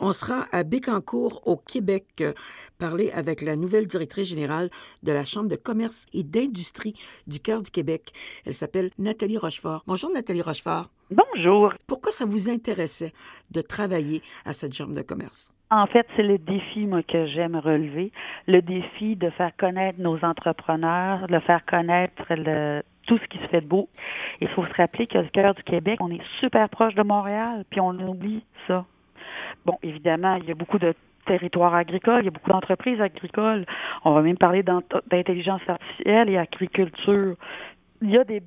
On sera à Bécancourt, au Québec, euh, parler avec la nouvelle directrice générale de la Chambre de commerce et d'industrie du cœur du Québec. Elle s'appelle Nathalie Rochefort. Bonjour Nathalie Rochefort. Bonjour. Pourquoi ça vous intéressait de travailler à cette Chambre de commerce? En fait, c'est le défi, moi, que j'aime relever. Le défi de faire connaître nos entrepreneurs, de faire connaître le, tout ce qui se fait de beau. Il faut se rappeler que le cœur du Québec, on est super proche de Montréal, puis on oublie ça. Bon, évidemment, il y a beaucoup de territoires agricoles, il y a beaucoup d'entreprises agricoles. On va même parler d'intelligence artificielle et agriculture. Il y a des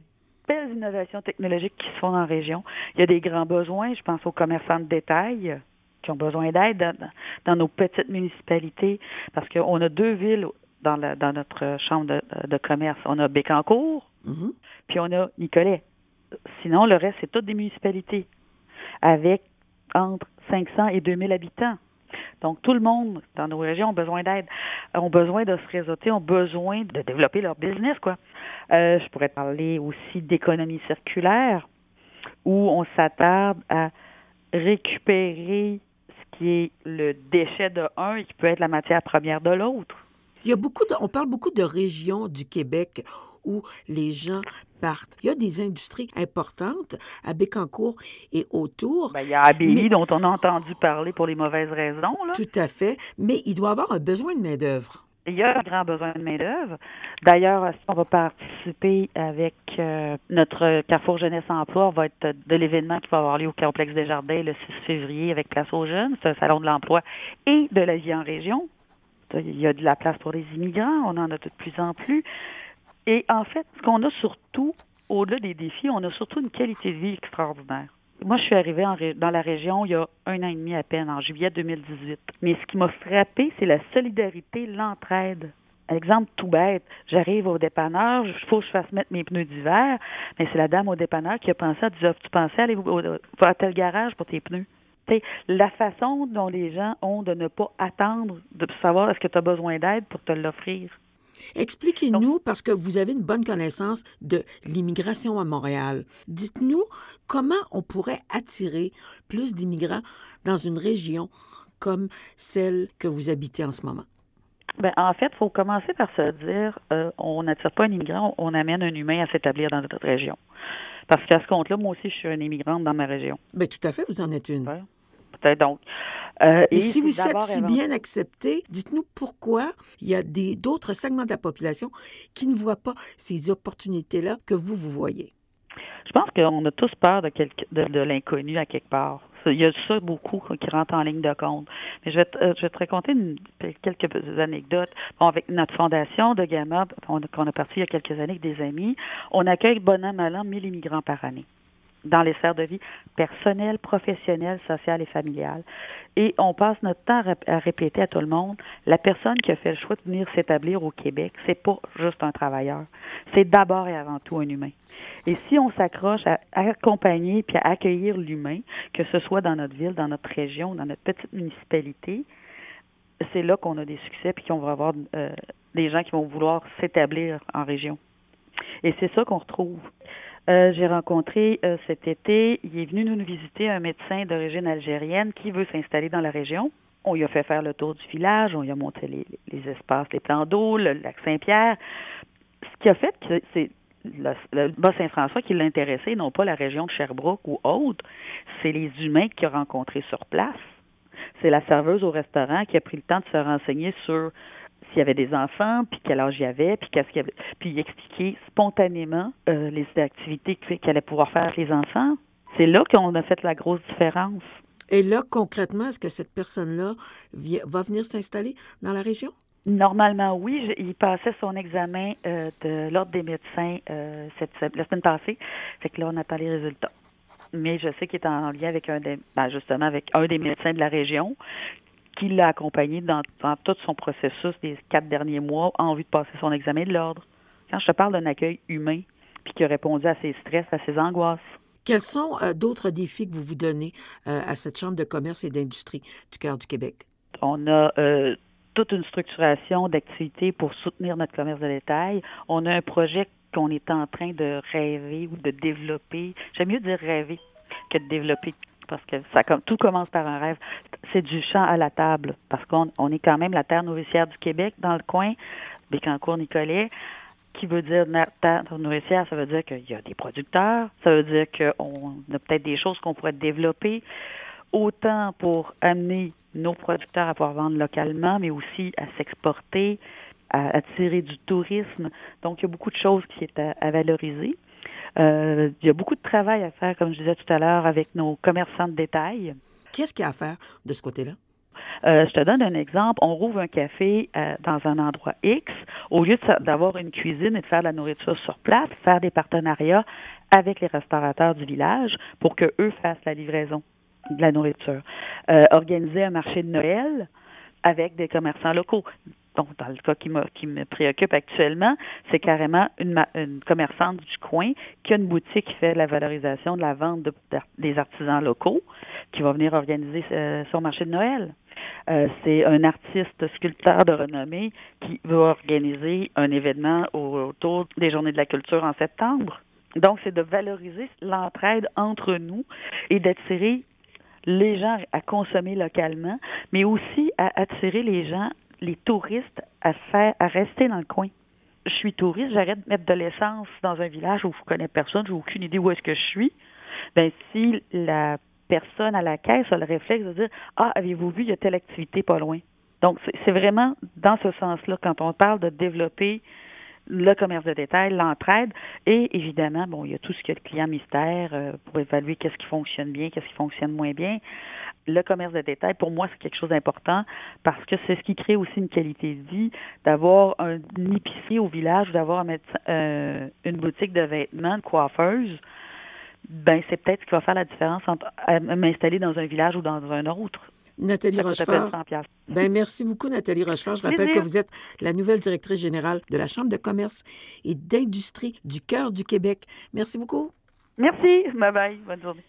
belles innovations technologiques qui se font dans la région. Il y a des grands besoins, je pense aux commerçants de détail qui ont besoin d'aide dans, nos petites municipalités, parce qu'on a deux villes dans, dans notre chambre de, commerce. On a Bécancourt, mm-hmm. puis on a Nicolet. Sinon, le reste, c'est toutes des municipalités avec entre 500 et 2000 habitants. Donc, tout le monde dans nos régions a besoin d'aide, ont besoin de se réseauter, ont besoin de développer leur business, quoi. Euh, je pourrais parler aussi d'économie circulaire, où on s'attarde à récupérer ce qui est le déchet de un et qui peut être la matière première de l'autre. Il y a beaucoup de, on parle beaucoup de régions du Québec où les gens partent. Il y a des industries importantes à Bécancourt et autour. Ben, il y a Abélie dont on a entendu parler pour les mauvaises raisons. Là. Tout à fait, mais il doit avoir un besoin de main-d'œuvre. Il y a un grand besoin de main-d'œuvre. D'ailleurs, on va participer avec euh, notre Carrefour Jeunesse Emploi, va être de l'événement qui va avoir lieu au Complexe des Jardins le 6 février avec Place aux Jeunes. C'est un salon de l'emploi et de la vie en région. Il y a de la place pour les immigrants, on en a de plus en plus. Et en fait, ce qu'on a surtout, au-delà des défis, on a surtout une qualité de vie extraordinaire. Moi, je suis arrivée dans la région il y a un an et demi à peine, en juillet 2018. Mais ce qui m'a frappé, c'est la solidarité, l'entraide. Exemple tout bête, j'arrive au dépanneur, il faut que je fasse mettre mes pneus d'hiver, mais c'est la dame au dépanneur qui a pensé à dire Tu pensais aller à tel garage pour tes pneus? La façon dont les gens ont de ne pas attendre de savoir est-ce que tu as besoin d'aide pour te l'offrir. Expliquez-nous, parce que vous avez une bonne connaissance de l'immigration à Montréal. Dites-nous comment on pourrait attirer plus d'immigrants dans une région comme celle que vous habitez en ce moment. Ben, en fait, il faut commencer par se dire euh, on n'attire pas un immigrant, on amène un humain à s'établir dans notre région. Parce qu'à ce compte-là, moi aussi, je suis une immigrante dans ma région. Bien, tout à fait, vous en êtes une. Donc. Euh, et si vous êtes si bien accepté, dites-nous pourquoi il y a d'autres segments de la population qui ne voient pas ces opportunités-là que vous, vous voyez. Je pense qu'on a tous peur de, de, l'inconnu à quelque part. Il y a ça beaucoup qui rentrent en ligne de compte. Mais je vais te, euh, je vais te raconter quelques anecdotes. Bon, avec notre fondation de Gamma, qu'on a parti il y a quelques années avec des amis, on accueille bon an, mal an 1000 immigrants par année dans les sphères de vie personnelles, professionnelles, sociales et familiales. Et on passe notre temps à répéter à tout le monde, la personne qui a fait le choix de venir s'établir au Québec, c'est pas juste un travailleur, c'est d'abord et avant tout un humain. Et si on s'accroche à accompagner puis à accueillir l'humain, que ce soit dans notre ville, dans notre région, dans notre petite municipalité, c'est là qu'on a des succès puis qu'on va avoir euh, des gens qui vont vouloir s'établir en région. Et c'est ça qu'on retrouve. Euh, j'ai rencontré euh, cet été, il est venu nous visiter un médecin d'origine algérienne qui veut s'installer dans la région. On lui a fait faire le tour du village, on lui a montré les, espaces, les plans d'eau, le lac Saint-Pierre. Ce qui a fait que c'est le, Bas-Saint-François qui l'intéressait, non pas la région de Sherbrooke ou autre, c'est les humains qu'il a rencontrés sur place. C'est la serveuse au restaurant qui a pris le temps de se renseigner sur s'il y avait des enfants, puis quel âge il y avait, puis qu'est-ce qu'il y avait, puis expliquer spontanément euh, les activités qu'il allait pouvoir faire avec les enfants. C'est là qu'on a fait la grosse différence. Et là, concrètement, est-ce que cette personne-là va venir s'installer dans la région? Normalement, oui. Il passait son examen euh, de l'Ordre des médecins euh, cette, la semaine passée. Fait que là, on attend les résultats. Mais je sais qu'il est en lien avec un des, ben justement avec un des médecins de la région qui l'a accompagné dans, tout son processus des quatre derniers mois, a envie de passer son examen de l'ordre. Quand je te parle d'un accueil humain, puis qui a répondu à ses stress, à ses angoisses. Quels sont euh, d'autres défis que vous vous donnez euh, à cette Chambre de commerce et d'industrie du cœur du Québec? On a euh, toute une structuration d'activités pour soutenir notre commerce de détail. On a un projet qu'on est en train de rêver ou de développer. J'aime mieux dire rêver que de développer parce que ça comme tout commence par un rêve. C'est du champ à la table parce qu'on on est quand même la terre nourricière du Québec dans le coin, Bécancourt-Nicolet qui veut dire terre nourricière, ça veut dire qu'il y a des producteurs, ça veut dire qu'on a peut-être des choses qu'on pourrait développer, autant pour amener nos producteurs à pouvoir vendre localement, mais aussi à s'exporter, à attirer du tourisme. Donc, il y a beaucoup de choses qui est à, valoriser. Euh, il y a beaucoup de travail à faire, comme je disais tout à l'heure, avec nos commerçants de détail. Qu'est-ce qu'il y a à faire de ce côté-là? Euh, je te donne un exemple. On rouvre un café euh, dans un endroit X. Au lieu d'avoir une cuisine et de faire de la nourriture sur place, faire des partenariats avec les restaurateurs du village pour que eux fassent la livraison de la nourriture. Euh, organiser un marché de Noël avec des commerçants locaux. Donc, dans le cas qui me, qui me préoccupe actuellement, c'est carrément une, commerçante du coin qui a une boutique qui fait la valorisation de la vente des artisans locaux, qui va venir organiser son marché de Noël. Euh, c'est un artiste sculpteur de renommée qui va organiser un événement autour des Journées de la culture en septembre. Donc, c'est de valoriser l'entraide entre nous et d'attirer les gens à consommer localement, mais aussi à attirer les gens, les touristes, à rester dans le coin. Je suis touriste, j'arrête de mettre de l'essence dans un village où je ne connais personne, je n'ai aucune idée où est-ce que je suis. Ben si la personne à la caisse a le réflexe de dire Ah, avez-vous vu, il y a telle activité pas loin. Donc, c'est vraiment dans ce sens-là, quand on parle de développer le commerce de détail, l'entraide, et évidemment, bon, il y a tout ce a de client mystère euh, pour évaluer qu'est-ce qui fonctionne bien, qu'est-ce qui fonctionne moins bien. Le commerce de détail, pour moi, c'est quelque chose d'important parce que c'est ce qui crée aussi une qualité de vie, d'avoir un épicier au village, d'avoir euh, une boutique de vêtements, de coiffeuse ben c'est peut-être ce qui va faire la différence entre m'installer dans un village ou dans un autre. Nathalie Rochefort. Ben, merci beaucoup, Nathalie Rochefort. Je rappelle que vous êtes la nouvelle directrice générale de la Chambre de commerce et d'industrie du cœur du Québec. Merci beaucoup. Merci. Bye bye. Bonne journée.